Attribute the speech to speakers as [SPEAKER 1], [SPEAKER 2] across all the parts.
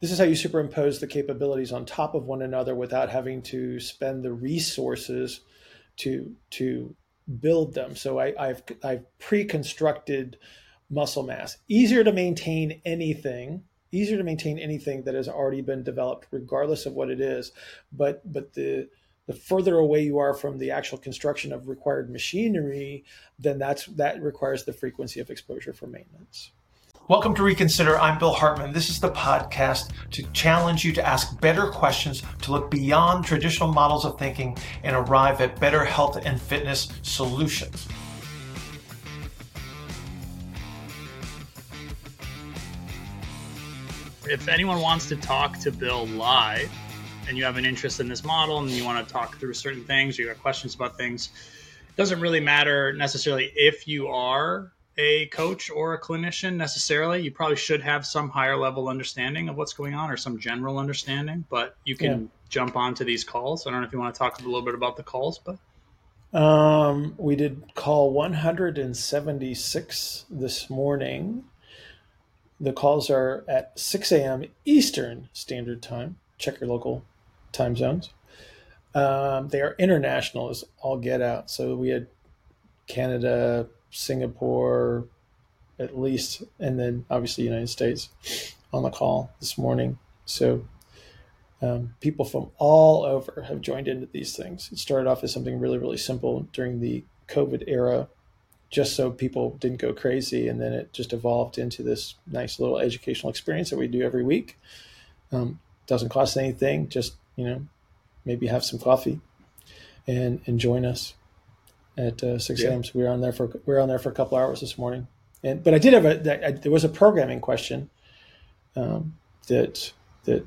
[SPEAKER 1] this is how you superimpose the capabilities on top of one another without having to spend the resources to to build them. So I, have I've pre-constructed muscle mass. Easier to maintain anything, easier to maintain anything that has already been developed, regardless of what it is. But but the the further away you are from the actual construction of required machinery, then that's that requires the frequency of exposure for maintenance. Welcome to Reconsider. I'm Bill Hartman. This is the podcast to challenge you to ask better questions, to look beyond traditional models of thinking, and arrive at better health and fitness solutions.
[SPEAKER 2] If anyone wants to talk to Bill live and you have an interest in this model and you want to talk through certain things, or you got questions about things, it doesn't really matter necessarily if you are a coach or a clinician necessarily. You probably should have some higher level understanding of what's going on or some general understanding, but you can yeah. jump onto these calls. I don't know if you want to talk a little bit about the calls, but
[SPEAKER 1] um, we did call 176 this morning. The calls are at 6 a.m. Eastern Standard Time. Check your local time zones. Um, they are international as all get out. So we had Canada, Singapore, at least, and then obviously United States on the call this morning. So um, people from all over have joined into these things. It started off as something really, really simple during the COVID era, just so people didn't go crazy, and then it just evolved into this nice little educational experience that we do every week. Um, doesn't cost anything. Just you know, maybe have some coffee and and join us at uh, 6 a.m. Yeah. So we were on there for we were on there for a couple hours this morning. And but I did have a I, there was a programming question um, that that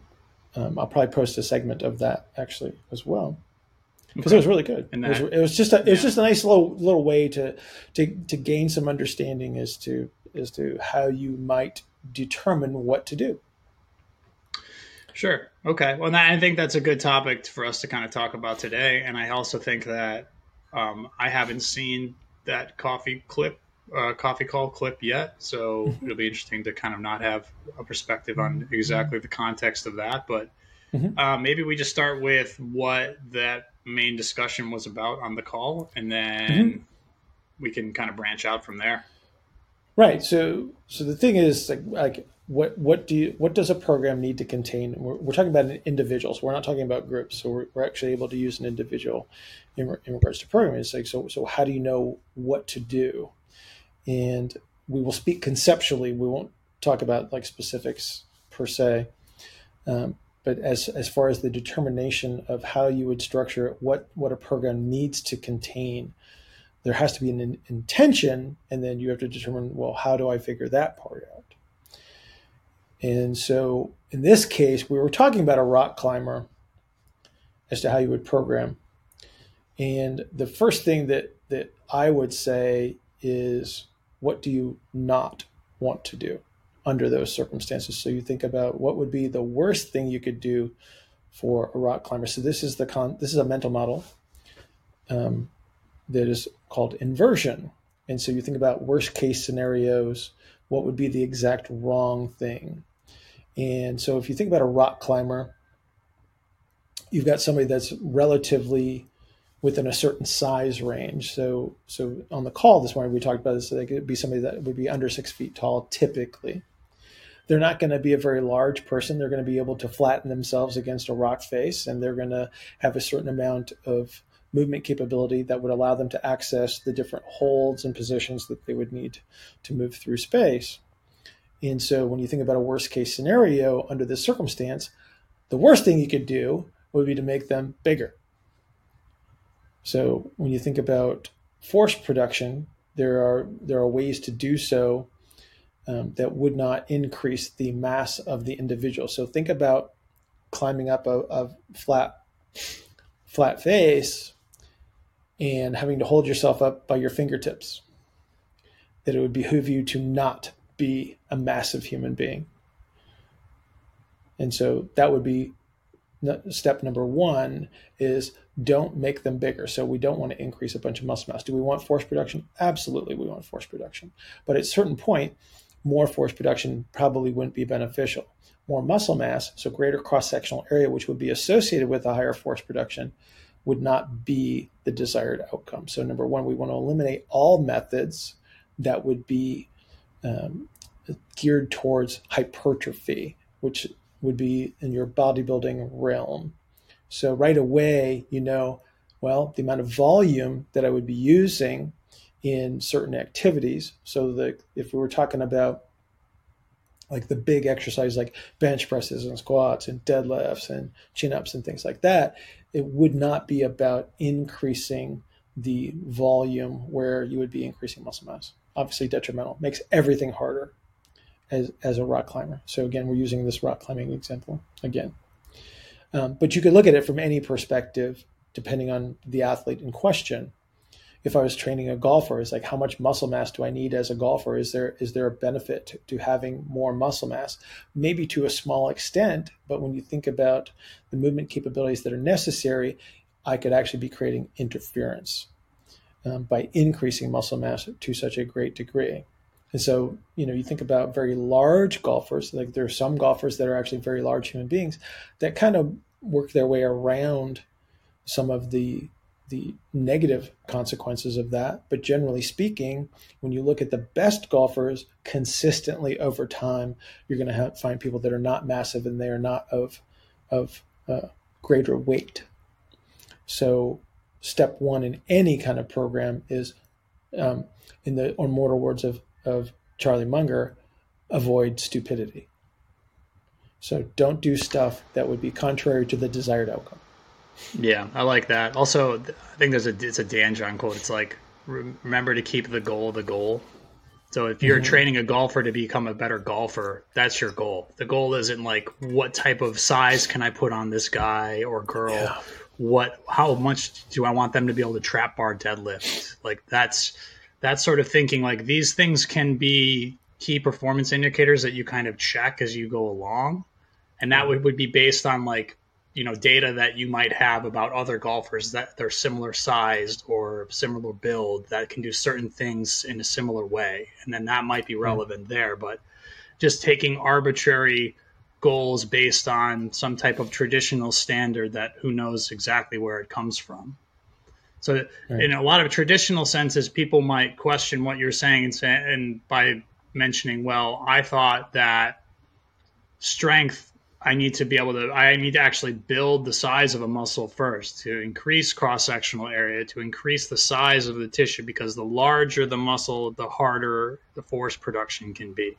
[SPEAKER 1] um, I'll probably post a segment of that actually as well because okay. it was really good. And that, it, was, it was just a it was just a nice little little way to to to gain some understanding as to as to how you might determine what to do.
[SPEAKER 2] Sure. Okay. Well, I think that's a good topic for us to kind of talk about today. And I also think that um, I haven't seen that coffee clip, uh, coffee call clip yet, so mm-hmm. it'll be interesting to kind of not have a perspective on exactly the context of that. But mm-hmm. uh, maybe we just start with what that main discussion was about on the call, and then mm-hmm. we can kind of branch out from there.
[SPEAKER 1] Right. So, so the thing is, like, like what what do you what does a program need to contain? We're, we're talking about individuals. We're not talking about groups. So we're, we're actually able to use an individual in, in regards to programming. It's like so so how do you know what to do? And we will speak conceptually. We won't talk about like specifics per se. Um, but as as far as the determination of how you would structure it what what a program needs to contain there has to be an intention. And then you have to determine well how do i figure that part out and so in this case, we were talking about a rock climber as to how you would program. And the first thing that, that I would say is what do you not want to do under those circumstances? So you think about what would be the worst thing you could do for a rock climber. So this is the con this is a mental model um, that is called inversion. And so you think about worst case scenarios, what would be the exact wrong thing? And so if you think about a rock climber, you've got somebody that's relatively within a certain size range. So so on the call this morning we talked about this. So they could be somebody that would be under six feet tall typically. They're not going to be a very large person. They're going to be able to flatten themselves against a rock face, and they're going to have a certain amount of movement capability that would allow them to access the different holds and positions that they would need to move through space. And so when you think about a worst case scenario under this circumstance, the worst thing you could do would be to make them bigger. So when you think about force production, there are there are ways to do so um, that would not increase the mass of the individual. So think about climbing up a, a flat flat face and having to hold yourself up by your fingertips. That it would behoove you to not be a massive human being. And so that would be step number one is don't make them bigger. So we don't want to increase a bunch of muscle mass. Do we want force production? Absolutely, we want force production. But at a certain point, more force production probably wouldn't be beneficial. more muscle mass, so greater cross sectional area, which would be associated with a higher force production, would not be the desired outcome. So, number one, we want to eliminate all methods that would be um, geared towards hypertrophy, which would be in your bodybuilding realm. So, right away, you know, well, the amount of volume that I would be using in certain activities. So, that if we were talking about like the big exercise like bench presses and squats and deadlifts and chin ups and things like that, it would not be about increasing the volume where you would be increasing muscle mass. Obviously, detrimental, makes everything harder as, as a rock climber. So, again, we're using this rock climbing example again. Um, but you could look at it from any perspective, depending on the athlete in question if I was training a golfer, is like how much muscle mass do I need as a golfer? Is there is there a benefit to, to, having more muscle mass? Maybe to a small extent, but when you think about the movement capabilities that are necessary, I could actually be creating interference um, by increasing muscle mass to such a great degree. And so, you know, you think about very large golfers, like there are some golfers that are actually very large human beings that kind of work their way around some of the the negative consequences of that. But generally speaking, when you look at the best golfers consistently over time, you're going to find people that are not massive and they are not of of uh, greater weight. So, step one in any kind of program is, um, in the immortal words of of Charlie Munger, avoid stupidity. So, don't do stuff that would be contrary to the desired outcome.
[SPEAKER 2] Yeah, I like that. Also, I think there's a it's a Dan John quote. It's like remember to keep the goal the goal. So if you're mm-hmm. training a golfer to become a better golfer, that's your goal. The goal isn't like what type of size can I put on this guy or girl. Yeah. What how much do I want them to be able to trap bar deadlift? Like that's that sort of thinking like these things can be key performance indicators that you kind of check as you go along. And that would, would be based on like you know data that you might have about other golfers that they're similar sized or similar build that can do certain things in a similar way and then that might be hmm. relevant mm-hmm. there but just taking arbitrary goals based on some type of traditional standard that who knows exactly where it comes from so right. in a lot of traditional senses people might question what you're saying and, say, and by mentioning well i thought that strength I need to be able to, I need to actually build the size of a muscle first to increase cross sectional area, to increase the size of the tissue, because the larger the muscle, the harder the force production can be.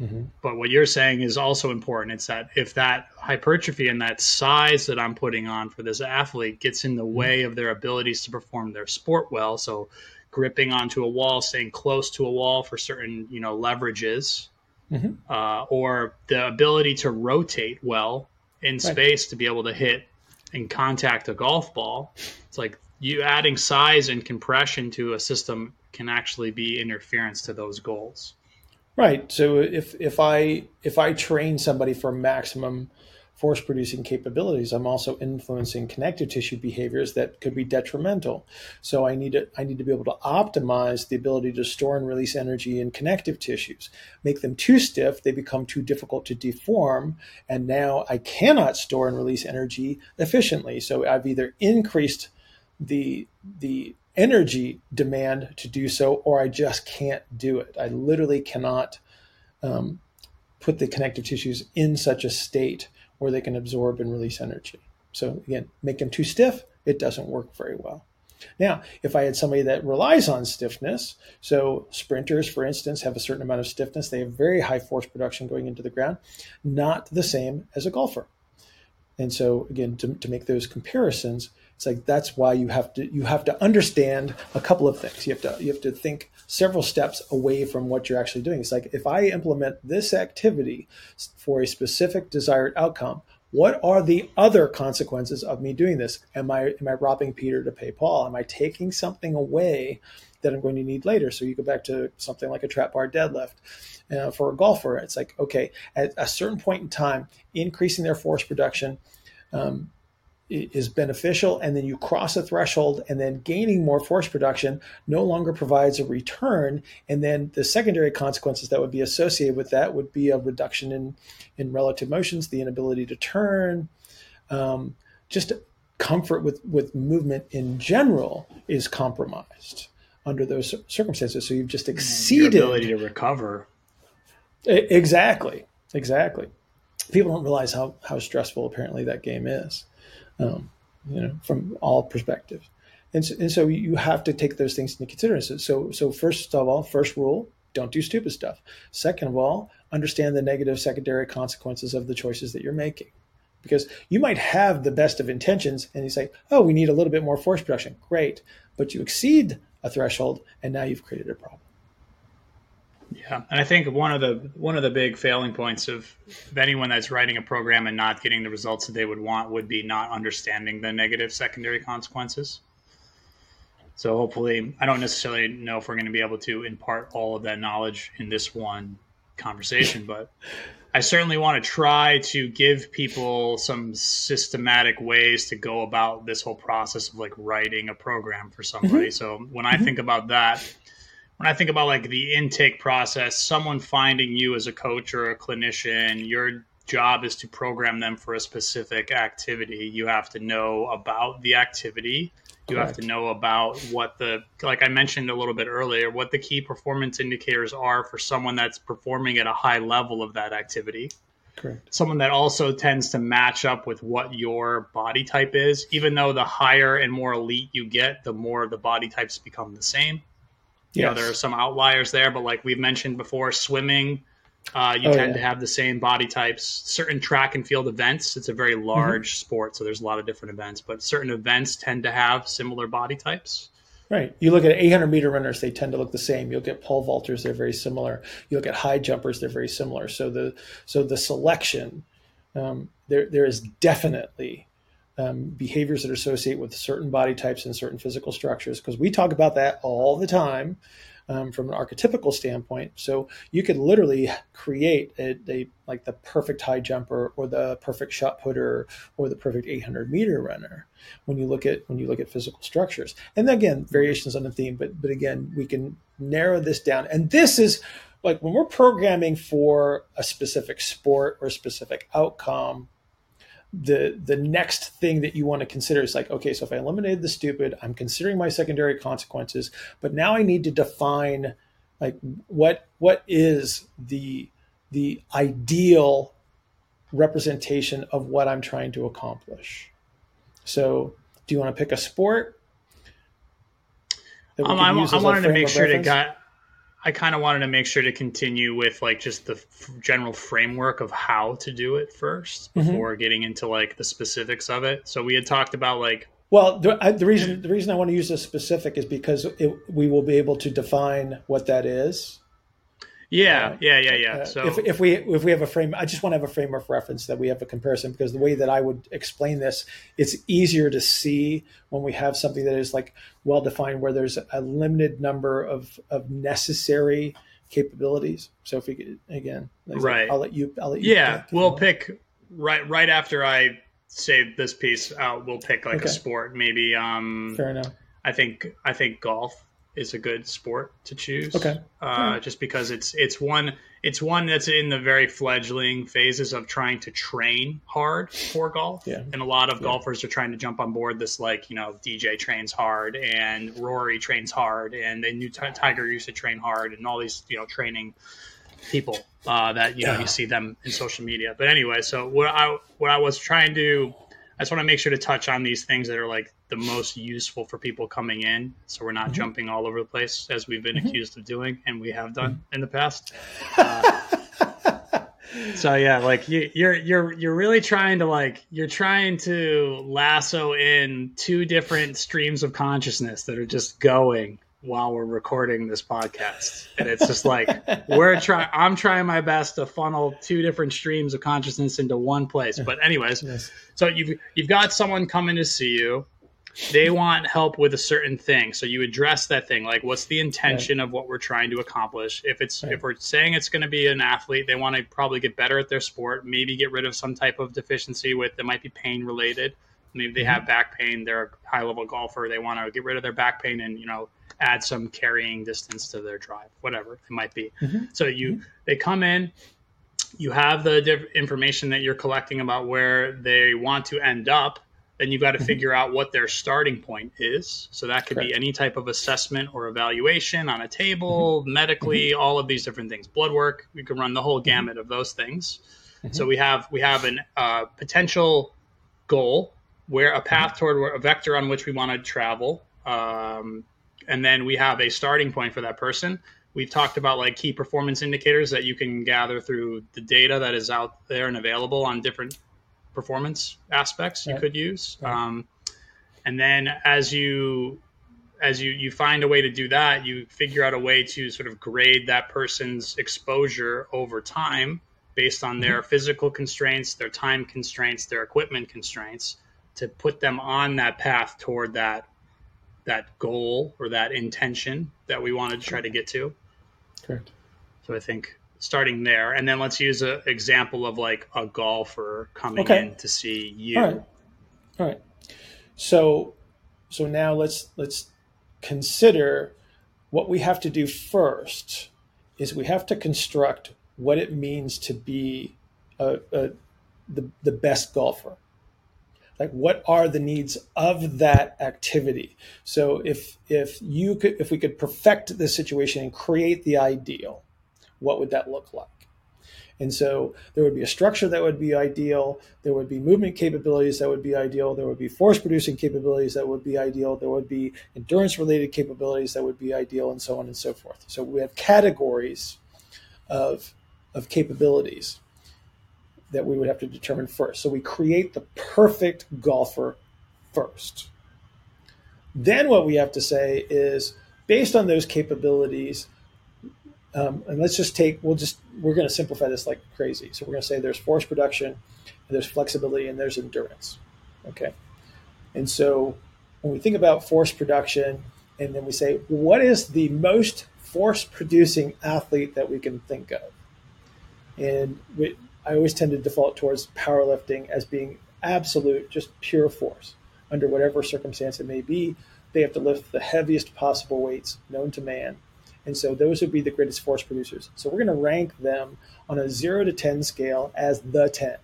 [SPEAKER 2] Mm-hmm. But what you're saying is also important. It's that if that hypertrophy and that size that I'm putting on for this athlete gets in the mm-hmm. way of their abilities to perform their sport well, so gripping onto a wall, staying close to a wall for certain, you know, leverages, mm-hmm. uh, or the ability to rotate well in right. space to be able to hit and contact a golf ball. It's like you adding size and compression to a system can actually be interference to those goals.
[SPEAKER 1] Right. So if if I if I train somebody for maximum force producing capabilities, I'm also influencing connective tissue behaviors that could be detrimental. So I need to I need to be able to optimize the ability to store and release energy in connective tissues. Make them too stiff, they become too difficult to deform, and now I cannot store and release energy efficiently. So I've either increased the the energy demand to do so, or I just can't do it. I literally cannot um, put the connective tissues in such a state where they can absorb and release energy. So again, make them too stiff, it doesn't work very well. Now, if I had somebody that relies on stiffness, so sprinters, for instance, have a certain amount of stiffness, they have very high force production going into the ground, not the same as a golfer. And so again, to, to make those comparisons, it's like that's why you have to you have to understand a couple of things. You have to you have to think several steps away from what you're actually doing. It's like if I implement this activity for a specific desired outcome, what are the other consequences of me doing this? Am I am I robbing Peter to pay Paul? Am I taking something away that I'm going to need later? So you go back to something like a trap bar deadlift. Uh, for a golfer, it's like okay, at a certain point in time, increasing their force production um, is beneficial and then you cross a threshold and then gaining more force production no longer provides a return. And then the secondary consequences that would be associated with that would be a reduction in in relative motions the inability to turn. Um, just comfort with with movement in general is compromised under those circumstances. So you've just exceeded
[SPEAKER 2] Your ability to recover.
[SPEAKER 1] Exactly exactly. People don't realize how how stressful apparently that game is um, you know, from all perspectives. And so, and so you have to take those things into consideration. So, so first of all, first rule, don't do stupid stuff. Second of all, understand the negative secondary consequences of the choices that you're making. Because you might have the best of intentions and you say, oh, we need a little bit more force production. Great. But you exceed a threshold and now you've created a problem.
[SPEAKER 2] Yeah, and I think one of the one of the big failing points of, of anyone that's writing a program and not getting the results that they would want would be not understanding the negative secondary consequences. So hopefully, I don't necessarily know if we're going to be able to impart all of that knowledge in this one conversation, but I certainly want to try to give people some systematic ways to go about this whole process of like writing a program for somebody. Mm-hmm. So when I mm-hmm. think about that, when I think about like the intake process, someone finding you as a coach or a clinician, your job is to program them for a specific activity. You have to know about the activity. You Correct. have to know about what the, like I mentioned a little bit earlier, what the key performance indicators are for someone that's performing at a high level of that activity.
[SPEAKER 1] Correct.
[SPEAKER 2] Someone that also tends to match up with what your body type is. Even though the higher and more elite you get, the more the body types become the same. You yes. know, there are some outliers there, but like we've mentioned before, swimming, uh, you oh, tend yeah. to have the same body types. Certain track and field events, it's a very mm-hmm. large mm-hmm. sport, so there's a lot of different events, but certain events tend to have similar body types.
[SPEAKER 1] Right. You look at 800 meter runners, they tend to look the same. You'll get pole vaulters, they're very similar. You look at high jumpers, they're very similar. So the so the selection, um, there there is definitely um, behaviors that are associated with certain body types and certain physical structures, because we talk about that all the time um, from an archetypical standpoint. So you could literally create a, a, like the perfect high jumper or the perfect shot putter or the perfect 800 meter runner when you look at when you look at physical structures. And again, variations on the theme, but but again, we can narrow this down. And this is like when we're programming for a specific sport or a specific outcome the the next thing that you want to consider is like okay so if i eliminated the stupid i'm considering my secondary consequences but now i need to define like what what is the the ideal representation of what i'm trying to accomplish so do you want to pick a sport
[SPEAKER 2] um, I, I wanted to make sure reference? to got I kind of wanted to make sure to continue with like just the f- general framework of how to do it 1st mm-hmm. before getting into like the specifics of it. So we had talked about like
[SPEAKER 1] well, the, I, the reason the reason I want to use this specific is because it, we will be able to define what that is
[SPEAKER 2] yeah, uh, yeah, yeah, yeah. Uh,
[SPEAKER 1] so if, if we if we have a frame, I just want to have a frame of reference that we have a comparison because the way that I would explain this, it's easier to see when we have something that is like well defined, where there's a limited number of of necessary capabilities. So if we could, again,
[SPEAKER 2] like right,
[SPEAKER 1] I'll let you. I'll let you.
[SPEAKER 2] Yeah, we'll pick right right after I say this piece out. We'll pick like okay. a sport, maybe. Um,
[SPEAKER 1] Fair enough.
[SPEAKER 2] I think I think golf is a good sport to choose.
[SPEAKER 1] Okay.
[SPEAKER 2] Uh, just because it's it's one it's one that's in the very fledgling phases of trying to train hard for golf.
[SPEAKER 1] Yeah.
[SPEAKER 2] And a lot of yeah. golfers are trying to jump on board this like, you know, DJ trains hard and Rory trains hard and then new Tiger used to train hard and all these, you know, training people uh, that you know yeah. you see them in social media. But anyway, so what I what I was trying to I just want to make sure to touch on these things that are like the most useful for people coming in, so we're not mm-hmm. jumping all over the place as we've been mm-hmm. accused of doing, and we have done mm-hmm. in the past. Uh, so yeah, like you, you're you're you're really trying to like you're trying to lasso in two different streams of consciousness that are just going while we're recording this podcast. And it's just like we're trying I'm trying my best to funnel two different streams of consciousness into one place. But anyways, yes. so you've you've got someone coming to see you. They want help with a certain thing. So you address that thing. Like what's the intention right. of what we're trying to accomplish? If it's right. if we're saying it's going to be an athlete, they want to probably get better at their sport, maybe get rid of some type of deficiency with that might be pain related Maybe they have back pain. They're a high level golfer. They want to get rid of their back pain and you know add some carrying distance to their drive, whatever it might be. Mm-hmm. So you mm-hmm. they come in, you have the diff- information that you're collecting about where they want to end up. Then you've got to mm-hmm. figure out what their starting point is. So that could Correct. be any type of assessment or evaluation on a table, mm-hmm. medically, mm-hmm. all of these different things. Blood work, we can run the whole mm-hmm. gamut of those things. So we have we have an uh, potential goal where a path toward a vector on which we want to travel. Um, and then we have a starting point for that person. We've talked about like key performance indicators that you can gather through the data that is out there and available on different performance aspects you could use. Um, and then as you as you you find a way to do that, you figure out a way to sort of grade that person's exposure over time based on their mm-hmm. physical constraints, their time constraints, their equipment constraints to put them on that path toward that that goal or that intention that we wanted to try to get to.
[SPEAKER 1] Correct.
[SPEAKER 2] So I think starting there, and then let's use an example of like a golfer coming okay. in to see you.
[SPEAKER 1] All right. All right. So so now let's let's consider what we have to do first is we have to construct what it means to be a, a the, the best golfer like what are the needs of that activity so if if you could if we could perfect the situation and create the ideal what would that look like? And so there would be a structure that would be ideal. There would be movement capabilities that would be ideal. There would be force producing capabilities that would be ideal. There would be endurance related capabilities that would be ideal and so on and so forth. So we have categories of of capabilities that we would have to determine first. So we create the perfect golfer first. Then what we have to say is based on those capabilities, um, and let's just take, we'll just, we're going to simplify this like crazy. So we're going to say there's force production, there's flexibility, and there's endurance. Okay. And so when we think about force production, and then we say, what is the most force producing athlete that we can think of? And we, I always tend to default towards powerlifting as being absolute, just pure force. Under whatever circumstance it may be, they have to lift the heaviest possible weights known to man. And so those would be the greatest force producers. So we're going to rank them on a 0 to 10 scale as the 10.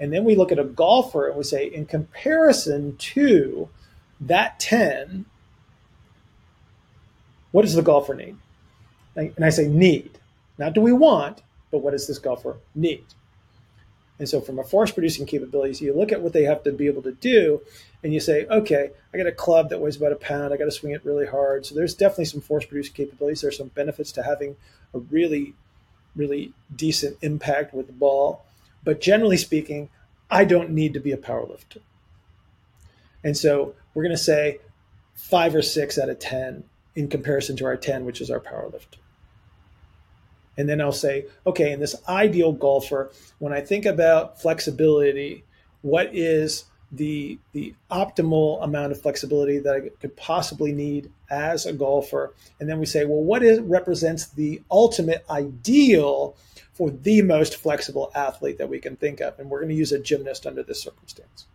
[SPEAKER 1] And then we look at a golfer and we say, in comparison to that 10, what does the golfer need? And I say need. Not do we want, but what does this golfer need? And so, from a force producing capabilities, you look at what they have to be able to do, and you say, okay, I got a club that weighs about a pound. I got to swing it really hard. So there's definitely some force producing capabilities. There's some benefits to having a really, really decent impact with the ball. But generally speaking, I don't need to be a power lifter. And so we're going to say five or six out of 10 in comparison to our 10, which is our power lifter. And then I'll say, okay, in this ideal golfer, when I think about flexibility, what is the the optimal amount of flexibility that I could possibly need as a golfer? And then we say, well, what is represents the ultimate ideal for the most flexible athlete that we can think of? And we're going to use a gymnast under this circumstance.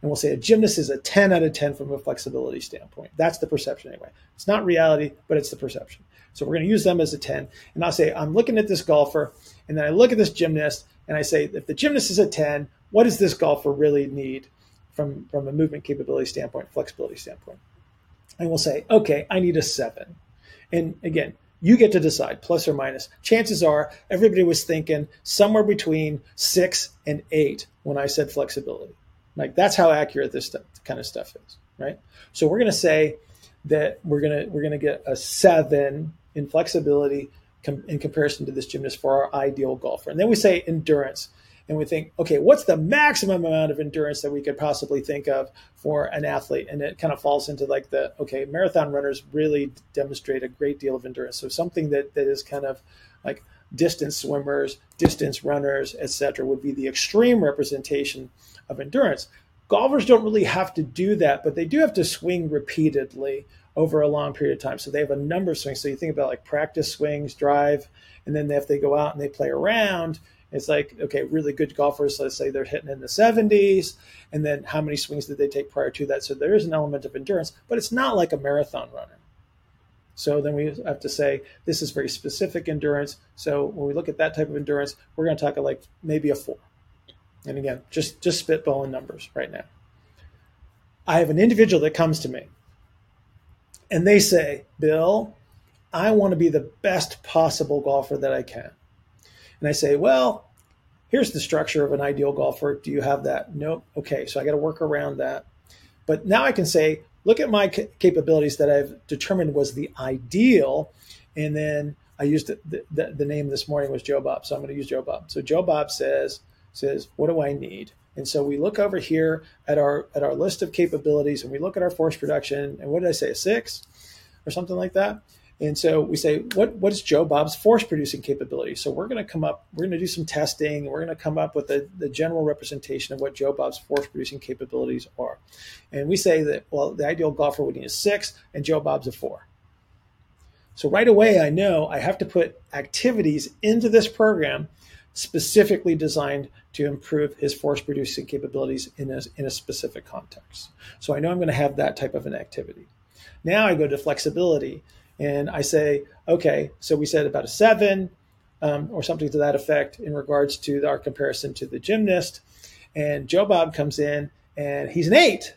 [SPEAKER 1] And we'll say a gymnast is a 10 out of 10 from a flexibility standpoint. That's the perception anyway. It's not reality, but it's the perception. So we're going to use them as a 10. And I'll say, I'm looking at this golfer, and then I look at this gymnast, and I say, if the gymnast is a 10, what does this golfer really need from, from a movement capability standpoint, flexibility standpoint? And we'll say, okay, I need a seven. And again, you get to decide, plus or minus. Chances are everybody was thinking somewhere between six and eight when I said flexibility. Like that's how accurate this stuff, kind of stuff is, right? So we're going to say that we're going to we're going to get a seven in flexibility com- in comparison to this gymnast for our ideal golfer. And then we say endurance. And we think, okay, what's the maximum amount of endurance that we could possibly think of for an athlete? And it kind of falls into like the, okay, marathon runners really demonstrate a great deal of endurance. So something that, that is kind of like distance swimmers, distance runners, etc., would be the extreme representation of endurance. Golfers don't really have to do that, but they do have to swing repeatedly over a long period of time. So they have a number of swings. So you think about like practice swings, drive, and then if they go out and they play around, It's like, okay, really good golfers, let's say they're hitting in the 70s, and then how many swings did they take prior to that? So there is an element of endurance, but it's not like a marathon runner. So then we have to say this is very specific endurance. So when we look at that type of endurance, we're going to talk at like maybe a four. And again, just just spitballing numbers right now. I have an individual that comes to me and they say, Bill, I want to be the best possible golfer that I can. And I say, well, here's the structure of an ideal golfer. Do you have that? Nope. Okay, so I got to work around that. But now I can say, look at my capabilities that I've determined was the ideal. And then I used the, the, the name this morning was Joe Bob. So I'm going to use Joe Bob. So Joe Bob says, says, what do I need? And so we look over here at our at our list of capabilities and we look at our force production and what did I say, a six or something like that? And so we say, what, what is Joe Bob's force producing capability? So we're going to come up, we're going to do some testing, we're going to come up with the, the general representation of what Joe Bob's force producing capabilities are. And we say that, well, the ideal golfer would need a six, and Joe Bob's a four. So right away, I know I have to put activities into this program specifically designed to improve his force producing capabilities in a, in a specific context. So I know I'm going to have that type of an activity. Now I go to flexibility and I say, okay, so we said about a seven um, or something to that effect in regards to our comparison to the gymnast. And Joe Bob comes in and he's an eight.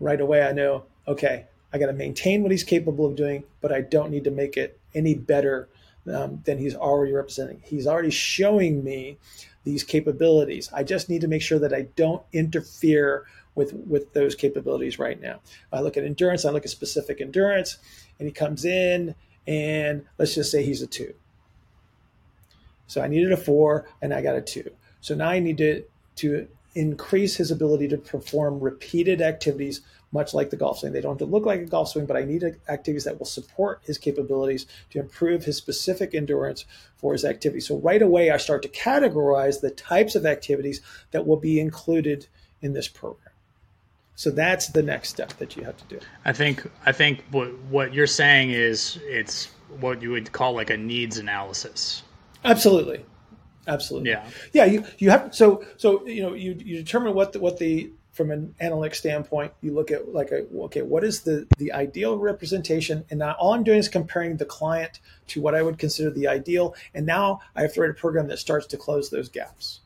[SPEAKER 1] Right away, I know, okay, I got to maintain what he's capable of doing, but I don't need to make it any better um, than he's already representing. He's already showing me these capabilities. I just need to make sure that I don't interfere with with those capabilities right now. I look at endurance, I look at specific endurance, and he comes in and let's just say he's a two. So I needed a four and I got a two. So now I need to to increase his ability to perform repeated activities, much like the golf swing. They don't have to look like a golf swing, but I need activities that will support his capabilities to improve his specific endurance for his activity. So right away, I start to categorize the types of activities that will be included in this program. So that's the next step that you have to do.
[SPEAKER 2] I think I think what what you're saying is it's what you would call like a needs analysis.
[SPEAKER 1] Absolutely. Absolutely.
[SPEAKER 2] Yeah.
[SPEAKER 1] Yeah, you, you have so so you know you you determine what the, what the from an analytic standpoint, you look at like a okay, what is the the ideal representation? And now all I'm doing is comparing the client to what I would consider the ideal, and now I have to write a program that starts to close those gaps.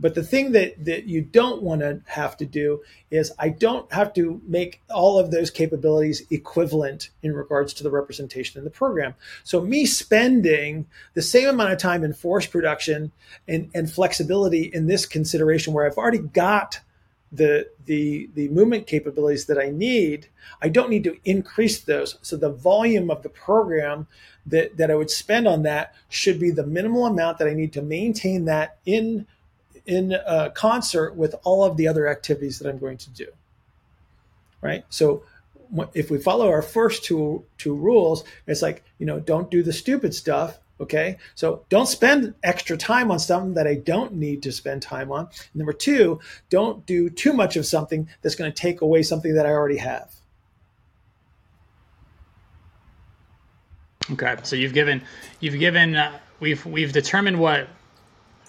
[SPEAKER 1] But the thing that, that you don't want to have to do is I don't have to make all of those capabilities equivalent in regards to the representation in the program. So me spending the same amount of time in force production and, and flexibility in this consideration where I've already got the the the movement capabilities that I need, I don't need to increase those. So the volume of the program that, that I would spend on that should be the minimal amount that I need to maintain that in in uh, concert with all of the other activities that I'm going to do. Right. So if we follow our first two two rules, it's like you know don't do the stupid stuff. Okay, so don't spend extra time on something that I don't need to spend time on. And number two, don't do too much of something that's going to take away something that I already have.
[SPEAKER 2] Okay, so you've given you've given uh, we've we've determined what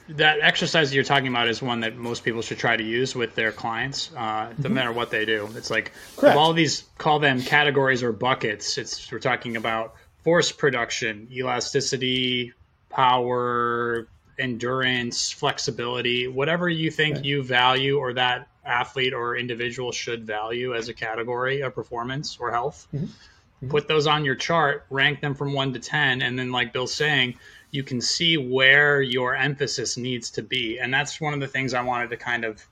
[SPEAKER 2] that exercise that you're talking about is one that most people should try to use with their clients, uh, no mm-hmm. matter what they do. It's like of all these call them categories or buckets. It's we're talking about force production, elasticity, power, endurance, flexibility, whatever you think right. you value or that athlete or individual should value as a category of performance or health. Mm-hmm. Mm-hmm. Put those on your chart, rank them from one to ten, and then like Bill's saying you can see where your emphasis needs to be. And that's one of the things I wanted to kind of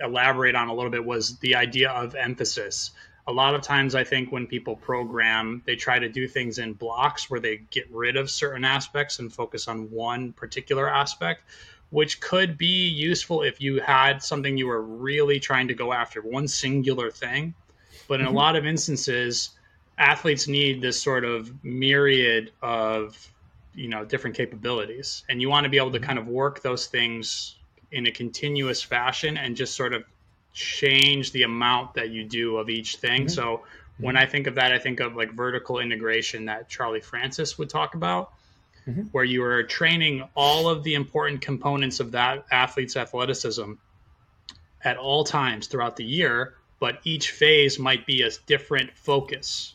[SPEAKER 2] elaborate on a little bit was the idea of emphasis. A lot of times, I think when people program, they try to do things in blocks where they get rid of certain aspects and focus on one particular aspect, which could be useful if you had something you were really trying to go after, one singular thing. But in mm-hmm. a lot of instances, athletes need this sort of myriad of you know different capabilities and you want to be able to mm-hmm. kind of work those things in a continuous fashion and just sort of change the amount that you do of each thing mm-hmm. so when i think of that i think of like vertical integration that charlie francis would talk about mm-hmm. where you are training all of the important components of that athlete's athleticism at all times throughout the year, but each phase might be a different focus.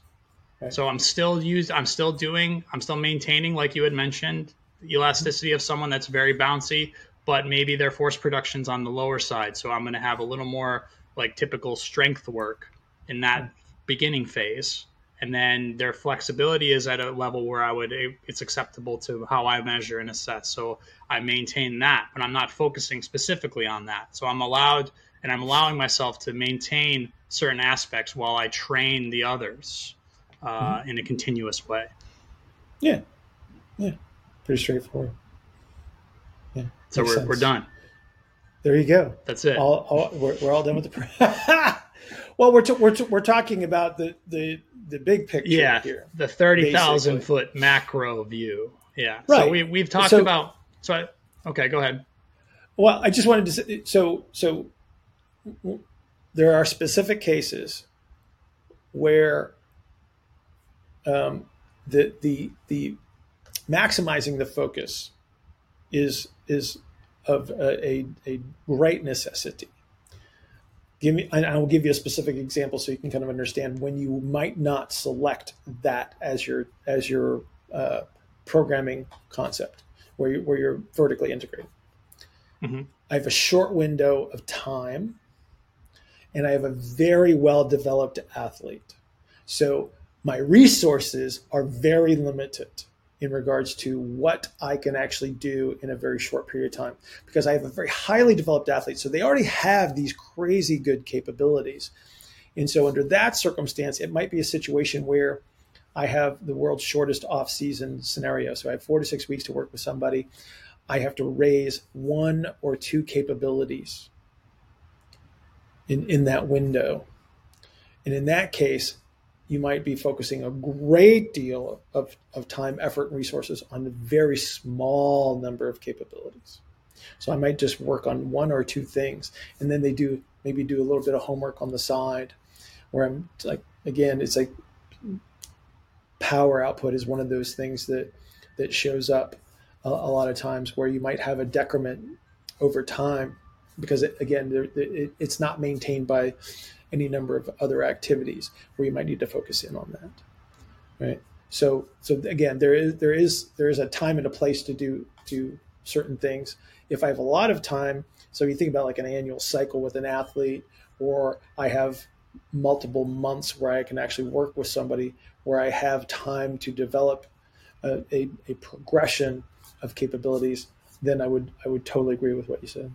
[SPEAKER 2] So I'm still used I'm still doing I'm still maintaining like you had mentioned the elasticity of someone that's very bouncy, but maybe their force production's on the lower side. So I'm going to have a little more like typical strength work in that mm-hmm. beginning phase and then their flexibility is at a level where I would it's acceptable to how I measure and assess. So I maintain that, but I'm not focusing specifically on that. So I'm allowed and I'm allowing myself to maintain certain aspects while I train the others uh, mm-hmm. in a continuous way.
[SPEAKER 1] Yeah, yeah, pretty straightforward.
[SPEAKER 2] So we're, we're done.
[SPEAKER 1] There you go.
[SPEAKER 2] That's it.
[SPEAKER 1] All, all we're, we're all done with the. well, we're, t- we're, t- we're talking about the the the big picture
[SPEAKER 2] yeah,
[SPEAKER 1] here.
[SPEAKER 2] The thirty thousand foot macro view. Yeah. Right. So we we've talked so, about. So I, okay, go ahead.
[SPEAKER 1] Well, I just wanted to say so so. There are specific cases where um, the the the maximizing the focus is is of a, a, a great necessity. Give me and i will give you a specific example so you can kind of understand when you might not select that as your as your uh, programming concept where, you, where you're vertically integrated. Mm-hmm. i have a short window of time and i have a very well developed athlete. So my resources are very limited in regards to what I can actually do in a very short period of time because I have a very highly developed athlete. So they already have these crazy good capabilities. And so, under that circumstance, it might be a situation where I have the world's shortest off season scenario. So I have four to six weeks to work with somebody. I have to raise one or two capabilities in, in that window. And in that case, you might be focusing a great deal of, of time, effort, and resources on a very small number of capabilities. So I might just work on one or two things, and then they do maybe do a little bit of homework on the side, where I'm like, again, it's like power output is one of those things that that shows up a, a lot of times where you might have a decrement over time because it, again, it, it's not maintained by any number of other activities where you might need to focus in on that right? So so again there is there is there is a time and a place to do do certain things. If i have a lot of time so you think about like an annual cycle with an athlete or i have multiple months where i can actually work with somebody where i have time to develop a, a, a progression of capabilities then i would i would totally agree with what you said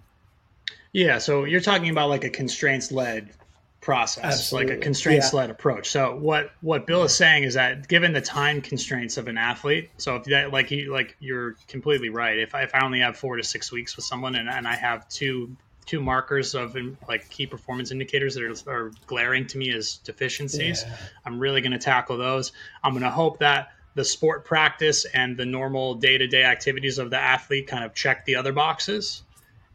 [SPEAKER 2] yeah, so you're talking about like a constraints led process, Absolutely. like a constraints led yeah. approach. So what what Bill is saying is that given the time constraints of an athlete, so if that like you like you're completely right. If I, if I only have four to six weeks with someone and, and I have two two markers of like key performance indicators that are, are glaring to me as deficiencies, yeah. I'm really going to tackle those. I'm going to hope that the sport practice and the normal day to day activities of the athlete kind of check the other boxes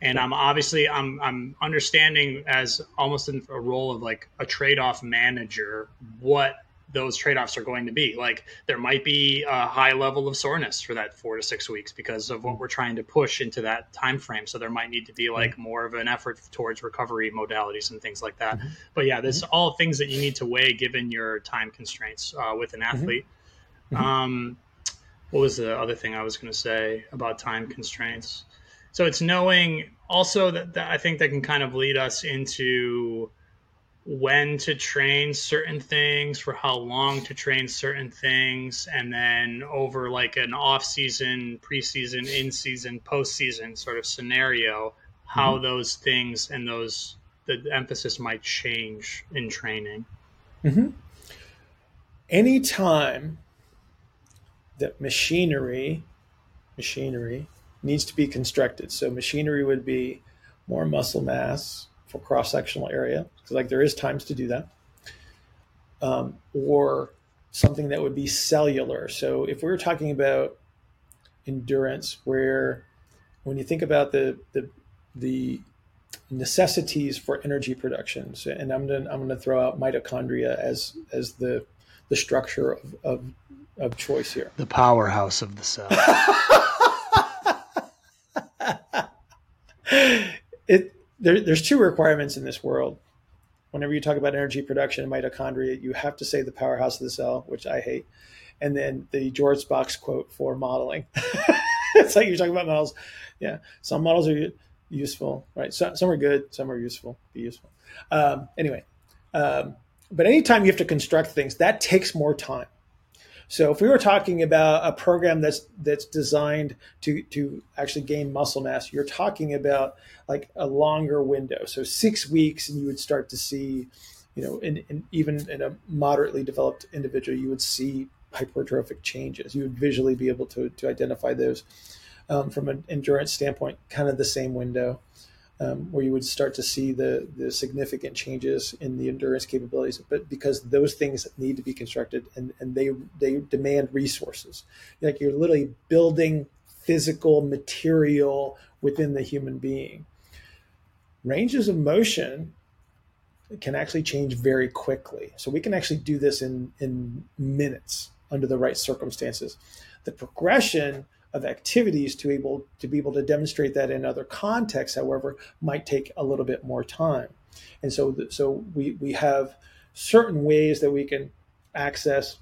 [SPEAKER 2] and I'm obviously I'm I'm understanding as almost in a role of like a trade-off manager what those trade-offs are going to be. Like there might be a high level of soreness for that 4 to 6 weeks because of what we're trying to push into that time frame. So there might need to be like more of an effort towards recovery modalities and things like that. Mm-hmm. But yeah, this mm-hmm. all things that you need to weigh given your time constraints uh, with an mm-hmm. athlete. Mm-hmm. Um, what was the other thing I was going to say about time constraints? So it's knowing also that, that I think that can kind of lead us into when to train certain things, for how long to train certain things, and then over like an off season, preseason, in season, postseason sort of scenario, how mm-hmm. those things and those the emphasis might change in training.
[SPEAKER 1] Mm-hmm. Anytime that machinery, machinery needs to be constructed. So machinery would be more muscle mass for cross sectional area because like there is times to do that, um, or something that would be cellular. So if we were talking about endurance, where when you think about the the the necessities for energy production, so, and I'm gonna I'm gonna throw out mitochondria as as the the structure of, of, of choice here.
[SPEAKER 2] The powerhouse of the cell.
[SPEAKER 1] it there, there's two requirements in this world. Whenever you talk about energy production in mitochondria, you have to say the powerhouse of the cell, which I hate, and then the George Box quote for modeling. it's like you're talking about models. Yeah, some models are useful, right? So, some are good, some are useful, be useful. Um, anyway, um, but anytime you have to construct things, that takes more time. So if we were talking about a program that's that's designed to to actually gain muscle mass, you're talking about like a longer window. So six weeks, and you would start to see, you know, in, in even in a moderately developed individual, you would see hypertrophic changes. You would visually be able to to identify those um, from an endurance standpoint, kind of the same window um, where you would start to see the the significant changes in the endurance capabilities. But because those things need to be constructed and, and they they demand resources, like you're literally building physical material within the human being. Ranges of motion can actually change very quickly. So we can actually do this in in minutes under the right circumstances. The progression of activities to able to be able to demonstrate that in other contexts, however, might take a little bit more time. And so, so we we have certain ways that we can access,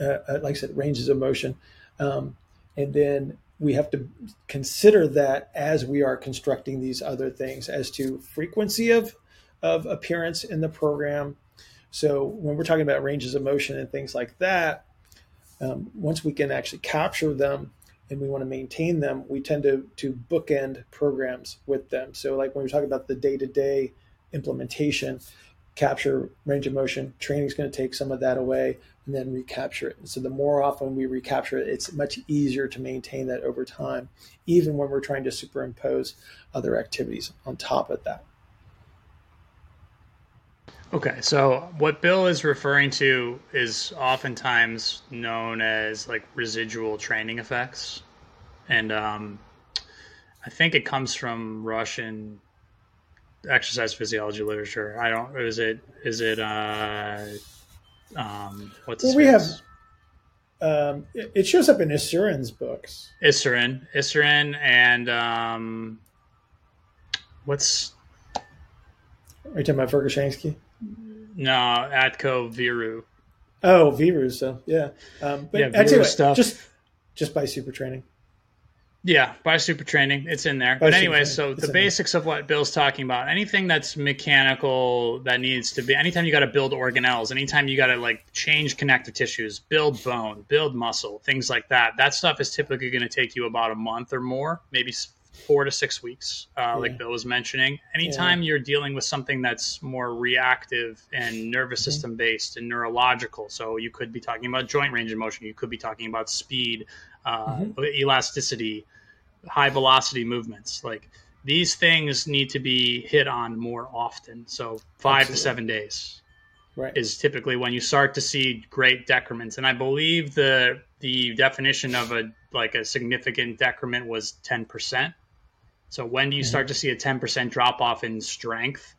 [SPEAKER 1] uh, uh, like I said, ranges of motion, um, and then we have to consider that as we are constructing these other things as to frequency of of appearance in the program. So when we're talking about ranges of motion and things like that, um, once we can actually capture them and we want to maintain them, we tend to to bookend programs with them. So like when we're talking about the day to day implementation, capture range of motion, training is going to take some of that away and then recapture it. And so the more often we recapture it, it's much easier to maintain that over time, even when we're trying to superimpose other activities on top of that.
[SPEAKER 2] Okay, so what Bill is referring to is oftentimes known as like residual training effects, and um, I think it comes from Russian exercise physiology literature. I don't. Is it? Is it? Uh, um, what's
[SPEAKER 1] well, we have. Um, it shows up in Issurin's books.
[SPEAKER 2] Issurin, Issurin, and um, what's?
[SPEAKER 1] Are you talking about Verkhoshansky?
[SPEAKER 2] No, Atko Viru.
[SPEAKER 1] Oh, Viru. So yeah, um, but
[SPEAKER 2] yeah,
[SPEAKER 1] anyway, stuff. just just by super training.
[SPEAKER 2] Yeah, by super training, it's in there. But anyway, so the basics there. of what Bill's talking about, anything that's mechanical that needs to be, anytime you got to build organelles, anytime you got to like change connective tissues, build bone, build muscle, things like that, that stuff is typically going to take you about a month or more, maybe four to six weeks, uh, yeah. like Bill was mentioning. Anytime yeah. you're dealing with something that's more reactive and nervous mm-hmm. system based and neurological, so you could be talking about joint range of motion, you could be talking about speed, uh, mm-hmm. elasticity, high velocity movements. Like these things need to be hit on more often. So five Absolutely. to seven days. Right. Is typically when you start to see great decrements, and I believe the the definition of a like a significant decrement was ten percent. So when do you start to see a 10% drop off in strength?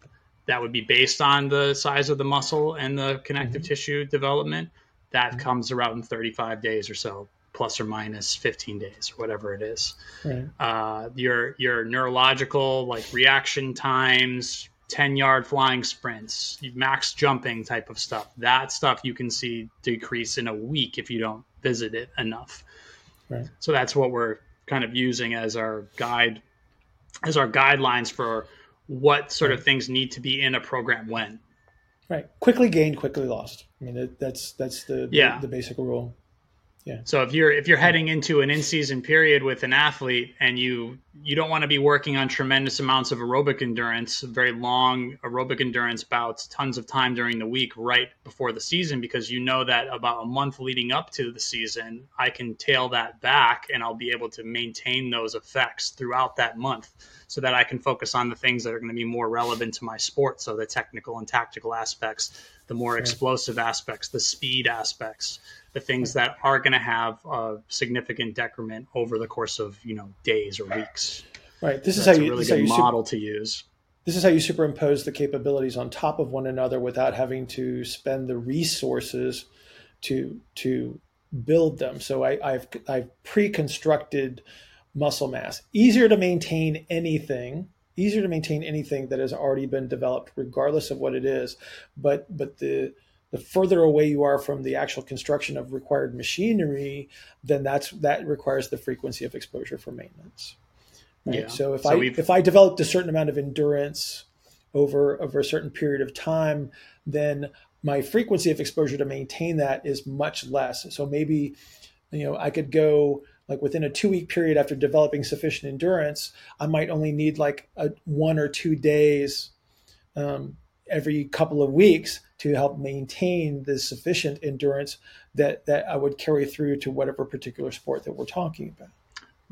[SPEAKER 2] That would be based on the size of the muscle and the connective mm-hmm. tissue development. That mm-hmm. comes around 35 days or so, plus or minus 15 days, or whatever it is. Right. Uh, your your neurological like reaction times, 10 yard flying sprints, max jumping type of stuff. That stuff you can see decrease in a week if you don't visit it enough. Right. So that's what we're kind of using as our guide as our guidelines for what sort of things need to be in a program when.
[SPEAKER 1] Right. Quickly gained, quickly lost. I mean, that's that's the yeah. the, the basic rule.
[SPEAKER 2] Yeah. So if you're if you're heading into an in-season period with an athlete and you you don't want to be working on tremendous amounts of aerobic endurance, very long aerobic endurance bouts, tons of time during the week right before the season because you know that about a month leading up to the season, I can tail that back and I'll be able to maintain those effects throughout that month so that I can focus on the things that are going to be more relevant to my sport, so the technical and tactical aspects, the more sure. explosive aspects, the speed aspects the things that are going to have a significant decrement over the course of you know days or weeks.
[SPEAKER 1] Right. This is how you
[SPEAKER 2] really
[SPEAKER 1] good
[SPEAKER 2] model super, to use.
[SPEAKER 1] This is how you superimpose the capabilities on top of one another without having to spend the resources to to build them. So I, I've I've pre-constructed muscle mass. Easier to maintain anything. Easier to maintain anything that has already been developed, regardless of what it is. But but the the further away you are from the actual construction of required machinery, then that's that requires the frequency of exposure for maintenance. Right? Yeah. So if so I if I developed a certain amount of endurance over over a certain period of time, then my frequency of exposure to maintain that is much less. So maybe, you know, I could go like within a two week period after developing sufficient endurance, I might only need like a one or two days um, every couple of weeks to help maintain the sufficient endurance that that I would carry through to whatever particular sport that we're talking about.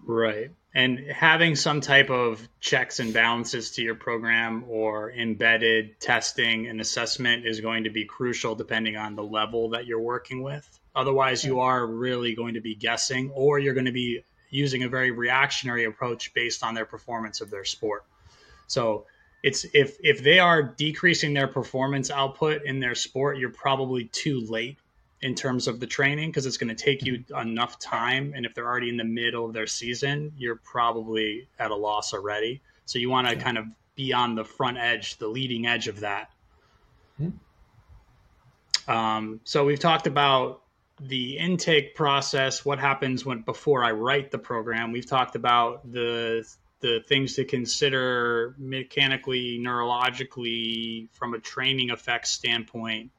[SPEAKER 2] Right. And having some type of checks and balances to your program or embedded testing and assessment is going to be crucial depending on the level that you're working with. Otherwise, you are really going to be guessing or you're going to be using a very reactionary approach based on their performance of their sport. So, it's if if they are decreasing their performance output in their sport, you're probably too late in terms of the training because it's going to take you enough time. And if they're already in the middle of their season, you're probably at a loss already. So you want to kind of be on the front edge, the leading edge of that. Mm-hmm. Um, so we've talked about the intake process, what happens when before I write the program. We've talked about the the things to consider mechanically, neurologically, from a training effects standpoint.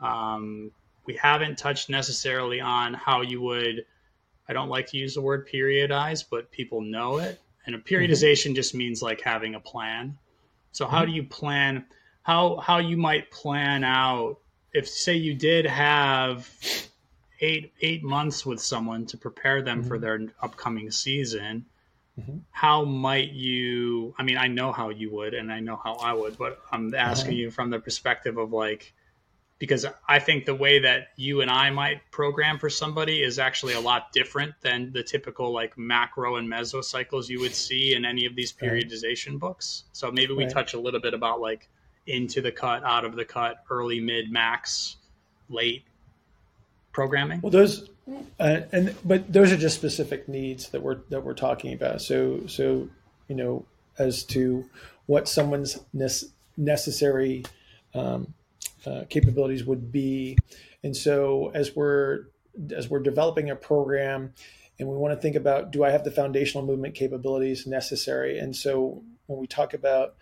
[SPEAKER 2] Um, we haven't touched necessarily on how you would i don't like to use the word periodize but people know it and a mm-hmm. periodization mm-hmm. just means like having a plan so how mm-hmm. do you plan how how you might plan out if say you did have eight eight months with someone to prepare them mm-hmm. for their upcoming season mm-hmm. how might you i mean i know how you would and i know how i would but i'm asking uh-huh. you from the perspective of like because I think the way that you and I might program for somebody is actually a lot different than the typical like macro and mesocycles you would see in any of these periodization right. books. So maybe we right. touch a little bit about like into the cut, out of the cut, early, mid, max, late programming.
[SPEAKER 1] Well, those uh, and but those are just specific needs that we're that we're talking about. So so you know as to what someone's necessary um, uh, capabilities would be. And so as we're as we're developing a program and we want to think about do I have the foundational movement capabilities necessary? And so when we talk about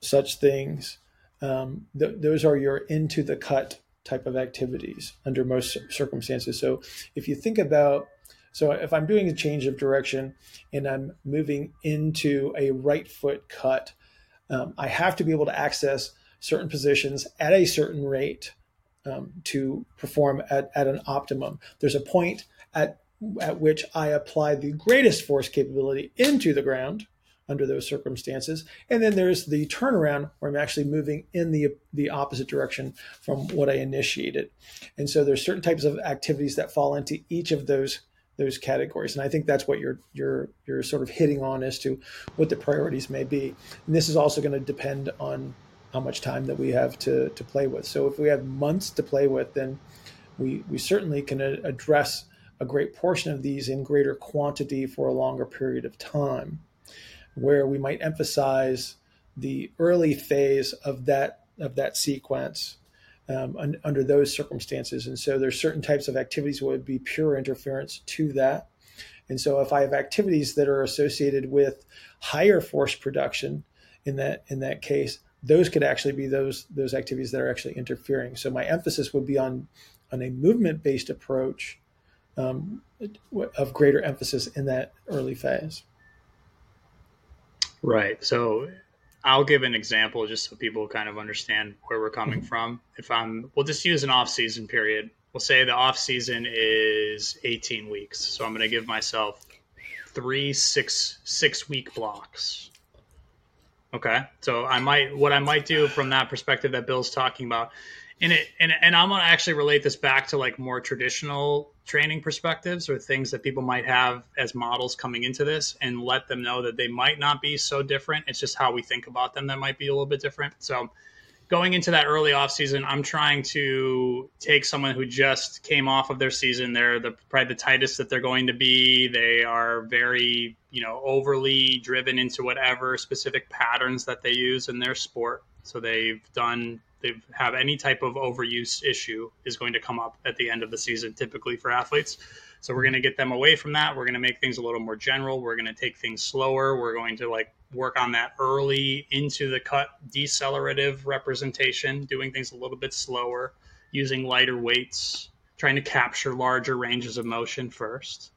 [SPEAKER 1] such things, um, th- those are your into the cut type of activities under most circumstances. So if you think about so if I'm doing a change of direction and I'm moving into a right foot cut, um, I have to be able to access certain positions at a certain rate um, to perform at, at an optimum. There's a point at at which I apply the greatest force capability into the ground under those circumstances. And then there's the turnaround where I'm actually moving in the, the opposite direction from what I initiated. And so there's certain types of activities that fall into each of those those categories. And I think that's what you're you're you're sort of hitting on as to what the priorities may be. And this is also going to depend on how much time that we have to, to play with. So if we have months to play with, then we, we certainly can address a great portion of these in greater quantity for a longer period of time, where we might emphasize the early phase of that of that sequence um, un, under those circumstances. And so there's certain types of activities would be pure interference to that. And so if I have activities that are associated with higher force production in that in that case, those could actually be those those activities that are actually interfering. So my emphasis would be on on a movement based approach um, of greater emphasis in that early phase.
[SPEAKER 2] Right. So I'll give an example just so people kind of understand where we're coming mm-hmm. from. If I'm, we'll just use an off season period. We'll say the off season is 18 weeks. So I'm going to give myself three six six week blocks Okay. So I might what I might do from that perspective that Bill's talking about. And it and, and I'm gonna actually relate this back to like more traditional training perspectives or things that people might have as models coming into this and let them know that they might not be so different. It's just how we think about them that might be a little bit different. So going into that early off season, I'm trying to take someone who just came off of their season. They're the probably the tightest that they're going to be. They are very, you know, overly driven into whatever specific patterns that they use in their sport. So they've done they have any type of overuse issue is going to come up at the end of the season, typically for athletes. So we're going to get them away from that. We're going to make things a little more general. We're going to take things slower. We're going to like work on that early into the cut decelerative representation, doing things a little bit slower, using lighter weights, trying to capture larger ranges of motion first.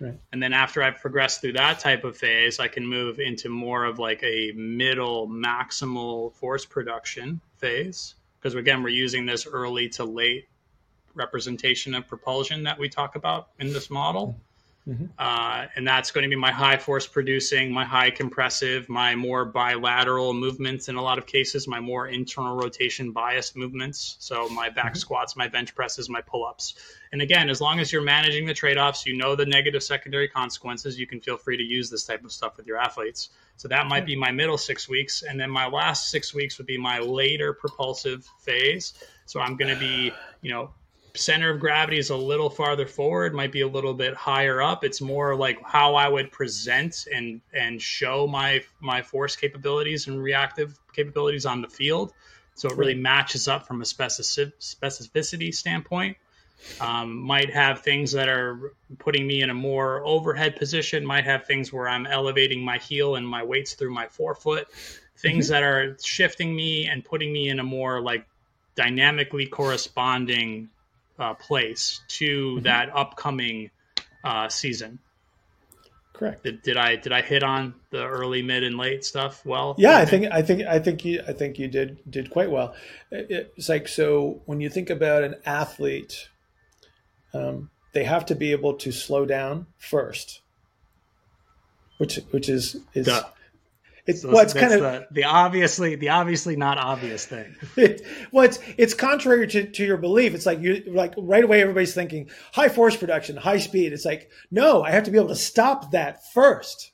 [SPEAKER 2] Right. And then after I've progressed through that type of phase, I can move into more of like a middle maximal force production phase. Because again, we're using this early to late representation of propulsion that we talk about in this model. Mm-hmm. Uh, and that's going to be my high force producing, my high compressive, my more bilateral movements in a lot of cases, my more internal rotation biased movements. So my back mm-hmm. squats, my bench presses, my pull ups. And again, as long as you're managing the trade offs, you know the negative secondary consequences, you can feel free to use this type of stuff with your athletes. So that might be my middle six weeks. And then my last six weeks would be my later propulsive phase. So I'm going to be, you know, center of gravity is a little farther forward, might be a little bit higher up. It's more like how I would present and and show my my force capabilities and reactive capabilities on the field. So it really matches up from a specific, specificity standpoint. Um, might have things that are putting me in a more overhead position. Might have things where I'm elevating my heel and my weights through my forefoot. Things mm-hmm. that are shifting me and putting me in a more like dynamically corresponding uh, place to mm-hmm. that upcoming uh, season.
[SPEAKER 1] Correct.
[SPEAKER 2] Did, did, I did I hit on the early, mid, and late stuff well?
[SPEAKER 1] Yeah, I think I think I think you I think you did did quite well. It's like so when you think about an athlete, um, they have to be able to slow down first, which which is is Duh.
[SPEAKER 2] It's so well, it's kind of the, the, obviously the obviously not obvious thing.
[SPEAKER 1] It, well, it's it's contrary to, to your belief. It's like you like right away everybody's thinking high force production, high speed. It's like no, I have to be able to stop that first,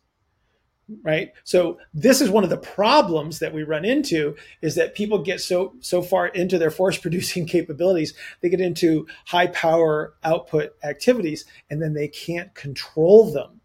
[SPEAKER 1] right? So this is one of the problems that we run into is that people get so so far into their force producing capabilities, they get into high power output activities, and then they can't control them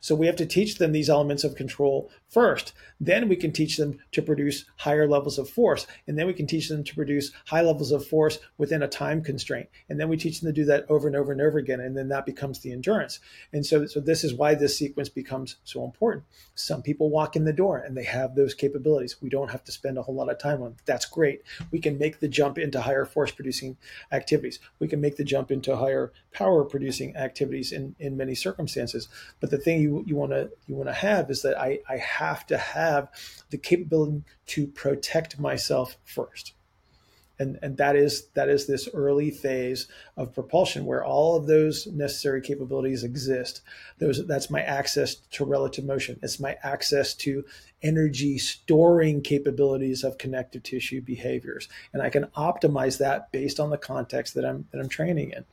[SPEAKER 1] so we have to teach them these elements of control first. Then we can teach them to produce higher levels of force. And then we can teach them to produce high levels of force within a time constraint. And then we teach them to do that over and over and over again. And then that becomes the endurance. And so, so this is why this sequence becomes so important. Some people walk in the door and they have those capabilities. We don't have to spend a whole lot of time on. That's great. We can make the jump into higher force producing activities. We can make the jump into higher power producing activities in, in many circumstances. But the thing you you want to you want to have is that I I have to have the capability to protect myself first. And, and that is that is this early phase of propulsion where all of those necessary capabilities exist. Those that's my access to relative motion. It's my access to energy storing capabilities of connective tissue behaviors, and I can optimize that based on the context that I'm that I'm training in.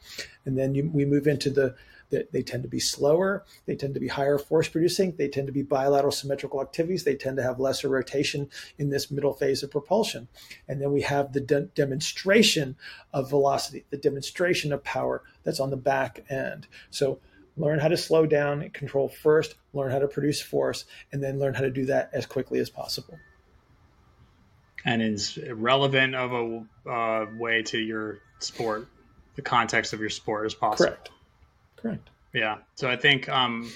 [SPEAKER 1] And then you, we move into the that they tend to be slower, they tend to be higher force producing, they tend to be bilateral symmetrical activities, they tend to have lesser rotation in this middle phase of propulsion. And then we have the de- demonstration of velocity, the demonstration of power that's on the back end. So learn how to slow down and control first, learn how to produce force, and then learn how to do that as quickly as possible.
[SPEAKER 2] And is relevant of a uh, way to your sport, the context of your sport as possible.
[SPEAKER 1] Correct. Correct.
[SPEAKER 2] Yeah. So I think um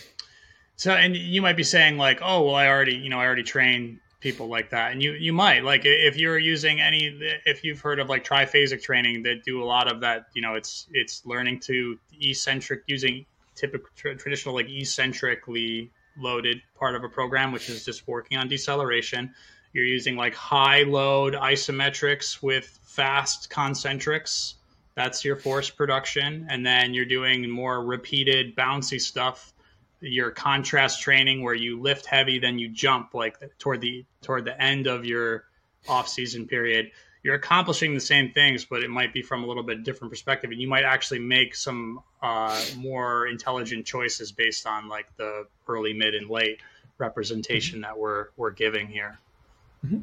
[SPEAKER 2] so and you might be saying like, oh well I already you know, I already train people like that. And you you might like if you're using any if you've heard of like triphasic training that do a lot of that, you know, it's it's learning to eccentric using typical tra- traditional like eccentrically loaded part of a program, which is just working on deceleration. You're using like high load isometrics with fast concentrics that's your force production. And then you're doing more repeated bouncy stuff. Your contrast training where you lift heavy, then you jump like toward the toward the end of your off season period. You're accomplishing the same things, but it might be from a little bit different perspective, and you might actually make some uh, more intelligent choices based on like the early, mid, and late representation that we're we're giving here.
[SPEAKER 1] Mm-hmm.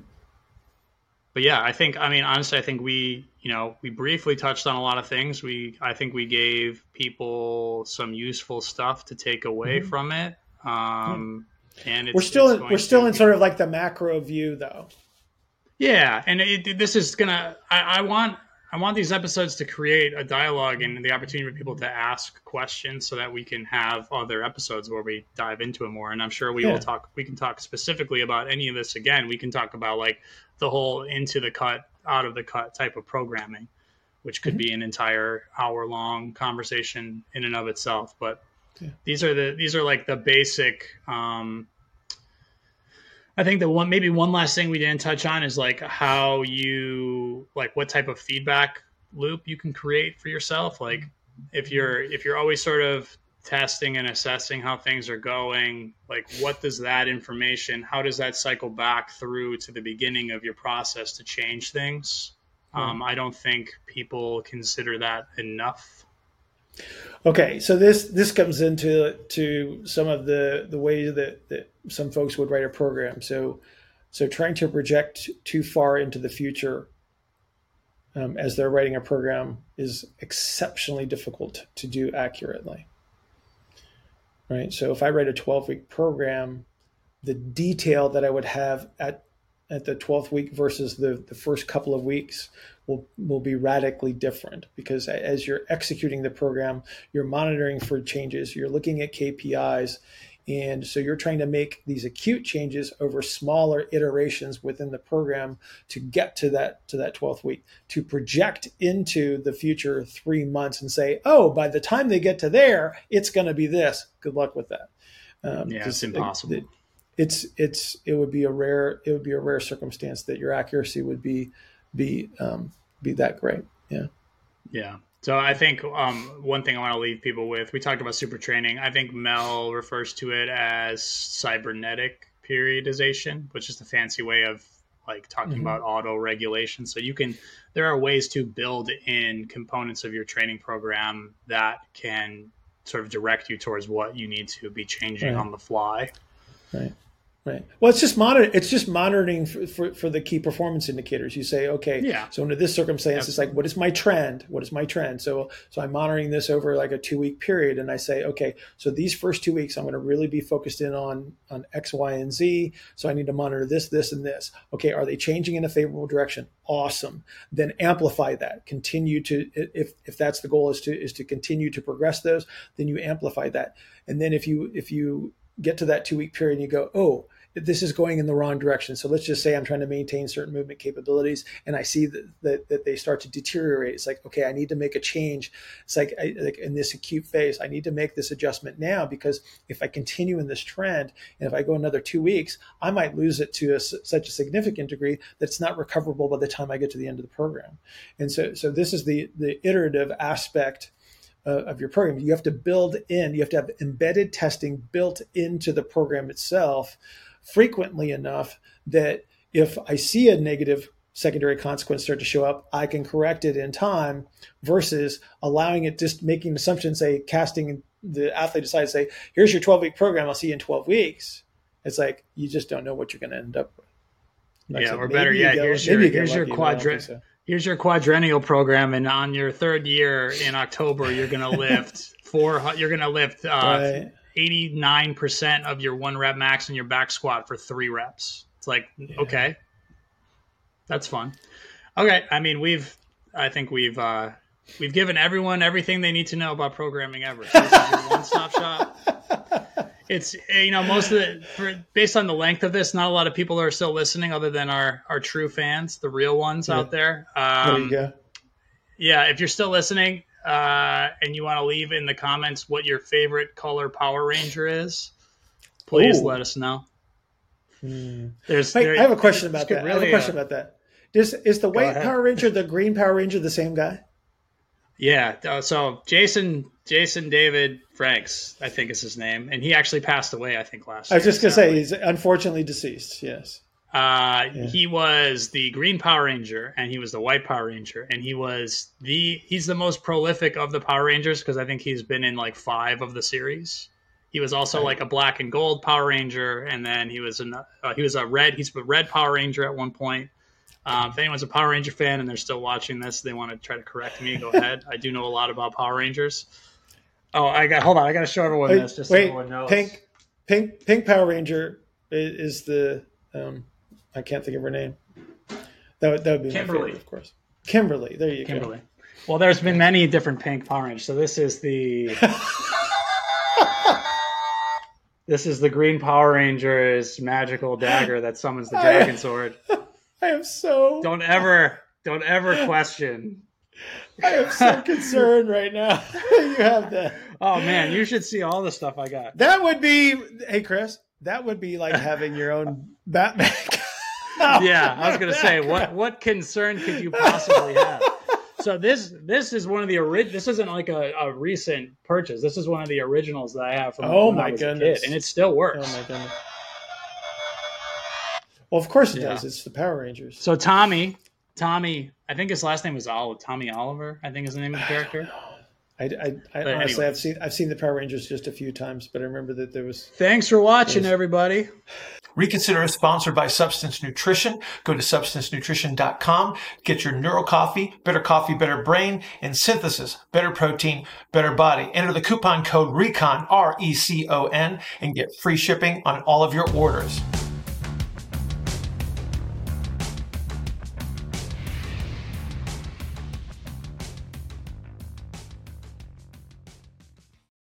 [SPEAKER 2] But yeah, I think I mean honestly, I think we you know we briefly touched on a lot of things. We I think we gave people some useful stuff to take away mm-hmm. from it. Um, and
[SPEAKER 1] we're still in, we're still in sort of like the macro view though.
[SPEAKER 2] Yeah, and it, this is gonna. I, I want I want these episodes to create a dialogue and the opportunity for people to ask questions so that we can have other episodes where we dive into it more. And I'm sure we yeah. will talk, we can talk specifically about any of this again. We can talk about like the whole into the cut, out of the cut type of programming, which could mm-hmm. be an entire hour long conversation in and of itself. But yeah. these are the, these are like the basic, um, I think that one maybe one last thing we didn't touch on is like how you like what type of feedback loop you can create for yourself. Like if you're if you're always sort of testing and assessing how things are going, like what does that information, how does that cycle back through to the beginning of your process to change things? Hmm. Um, I don't think people consider that enough.
[SPEAKER 1] Okay, so this this comes into to some of the the ways that, that some folks would write a program. So so trying to project too far into the future um, as they're writing a program is exceptionally difficult to do accurately. Right. So if I write a 12 week program, the detail that I would have at at the 12th week versus the, the first couple of weeks will, will be radically different because as you're executing the program, you're monitoring for changes, you're looking at KPIs. And so you're trying to make these acute changes over smaller iterations within the program to get to that to that 12th week, to project into the future three months and say, oh, by the time they get to there, it's going to be this. Good luck with that.
[SPEAKER 2] Um, yeah, it's impossible.
[SPEAKER 1] It, it's it's it would be a rare it would be a rare circumstance that your accuracy would be be um, be that great. Yeah.
[SPEAKER 2] Yeah. So I think um, one thing I want to leave people with, we talked about super training. I think Mel refers to it as cybernetic periodization, which is the fancy way of like talking mm-hmm. about auto regulation. So you can, there are ways to build in components of your training program that can sort of direct you towards what you need to be changing right. on the fly.
[SPEAKER 1] Right. Right. Well, it's just monitor. It's just monitoring for, for, for, the key performance indicators. You say, okay,
[SPEAKER 2] yeah.
[SPEAKER 1] So under this circumstance, it's like, what is my trend? What is my trend? So, so I'm monitoring this over like a two week period, and I say, okay, so these first two weeks, I'm going to really be focused in on on X, Y, and Z. So I need to monitor this, this, and this. Okay, are they changing in a favorable direction? Awesome. Then amplify that. Continue to if if that's the goal is to is to continue to progress those, then you amplify that. And then if you if you get to that two week period and you go, oh, this is going in the wrong direction. So let's just say I'm trying to maintain certain movement capabilities and I see that, that, that they start to deteriorate. It's like, okay, I need to make a change. It's like, I, like in this acute phase, I need to make this adjustment now because if I continue in this trend and if I go another two weeks, I might lose it to a, such a significant degree that it's not recoverable by the time I get to the end of the program. And so, so this is the, the iterative aspect uh, of your program. You have to build in, you have to have embedded testing built into the program itself frequently enough that if I see a negative secondary consequence start to show up, I can correct it in time versus allowing it just making assumptions, say casting the athlete aside, say, here's your 12 week program, I'll see you in 12 weeks. It's like you just don't know what you're going to end up with.
[SPEAKER 2] Like, yeah, so or better yet, here's your, here's your quadrant. So. Here's your quadrennial program, and on your third year in October, you're going to lift four. You're going to lift uh, right. 89% of your one rep max in your back squat for three reps. It's like, yeah. okay, that's fun. Okay. I mean, we've, I think we've, uh, we've given everyone everything they need to know about programming ever. So this is your one stop shop. It's, you know, most of the, for, based on the length of this, not a lot of people are still listening other than our, our true fans, the real ones yeah. out there. Um, there you go. Yeah. If you're still listening, uh, and you want to leave in the comments what your favorite color Power Ranger is, please Ooh. let us know.
[SPEAKER 1] Hmm. There's, there, I have a question about that. Really, I have a question uh, about that. Is, is the white Power Ranger the green Power Ranger the same guy?
[SPEAKER 2] Yeah. Uh, so Jason Jason David Franks, I think is his name, and he actually passed away. I think last. Year.
[SPEAKER 1] I was just gonna say he's unfortunately deceased. Yes.
[SPEAKER 2] Uh, yeah. He was the Green Power Ranger, and he was the White Power Ranger, and he was the he's the most prolific of the Power Rangers because I think he's been in like five of the series. He was also right. like a Black and Gold Power Ranger, and then he was in uh, he was a red he's a Red Power Ranger at one point. Um, if anyone's a Power Ranger fan and they're still watching this, they want to try to correct me. Go ahead. I do know a lot about Power Rangers. Oh, I got. Hold on. I got to show everyone
[SPEAKER 1] Wait,
[SPEAKER 2] this just
[SPEAKER 1] wait,
[SPEAKER 2] so everyone knows.
[SPEAKER 1] Pink, pink, pink Power Ranger i- is the. Um, I can't think of her name. That would that would be
[SPEAKER 2] Kimberly.
[SPEAKER 1] favorite, of course. Kimberly. There you go.
[SPEAKER 2] Kimberly. Well, there's been many different pink Power Rangers. So this is the. this is the Green Power Ranger's magical dagger that summons the dragon sword.
[SPEAKER 1] I am so.
[SPEAKER 2] Don't ever, don't ever question.
[SPEAKER 1] I am so concerned right now. you have that.
[SPEAKER 2] Oh man, you should see all the stuff I got.
[SPEAKER 1] That would be. Hey, Chris. That would be like having your own Batman.
[SPEAKER 2] yeah, I was gonna say, what what concern could you possibly have? So this this is one of the ori- This isn't like a, a recent purchase. This is one of the originals that I have from
[SPEAKER 1] Oh my
[SPEAKER 2] was
[SPEAKER 1] goodness.
[SPEAKER 2] kid, and it still works.
[SPEAKER 1] Oh my goodness. Well, of course it
[SPEAKER 2] Yeah.
[SPEAKER 1] does. It's the Power Rangers.
[SPEAKER 2] So Tommy, Tommy, I think his last name was Oliver. Tommy Oliver, I think is the name of the character.
[SPEAKER 1] I, I, I honestly,
[SPEAKER 2] anyway.
[SPEAKER 1] I've seen I've seen the Power Rangers just a few times, but I remember that there was.
[SPEAKER 2] Thanks for watching,
[SPEAKER 1] Yes.
[SPEAKER 2] everybody.
[SPEAKER 3] Reconsider is sponsored by Substance Nutrition. Go to substancenutrition.com. Get your Neuro Coffee, Better Coffee, Better Brain, and Synthesis, Better Protein, Better Body. Enter the coupon code RECON, R-E-C-O-N, and get free shipping on all of your orders.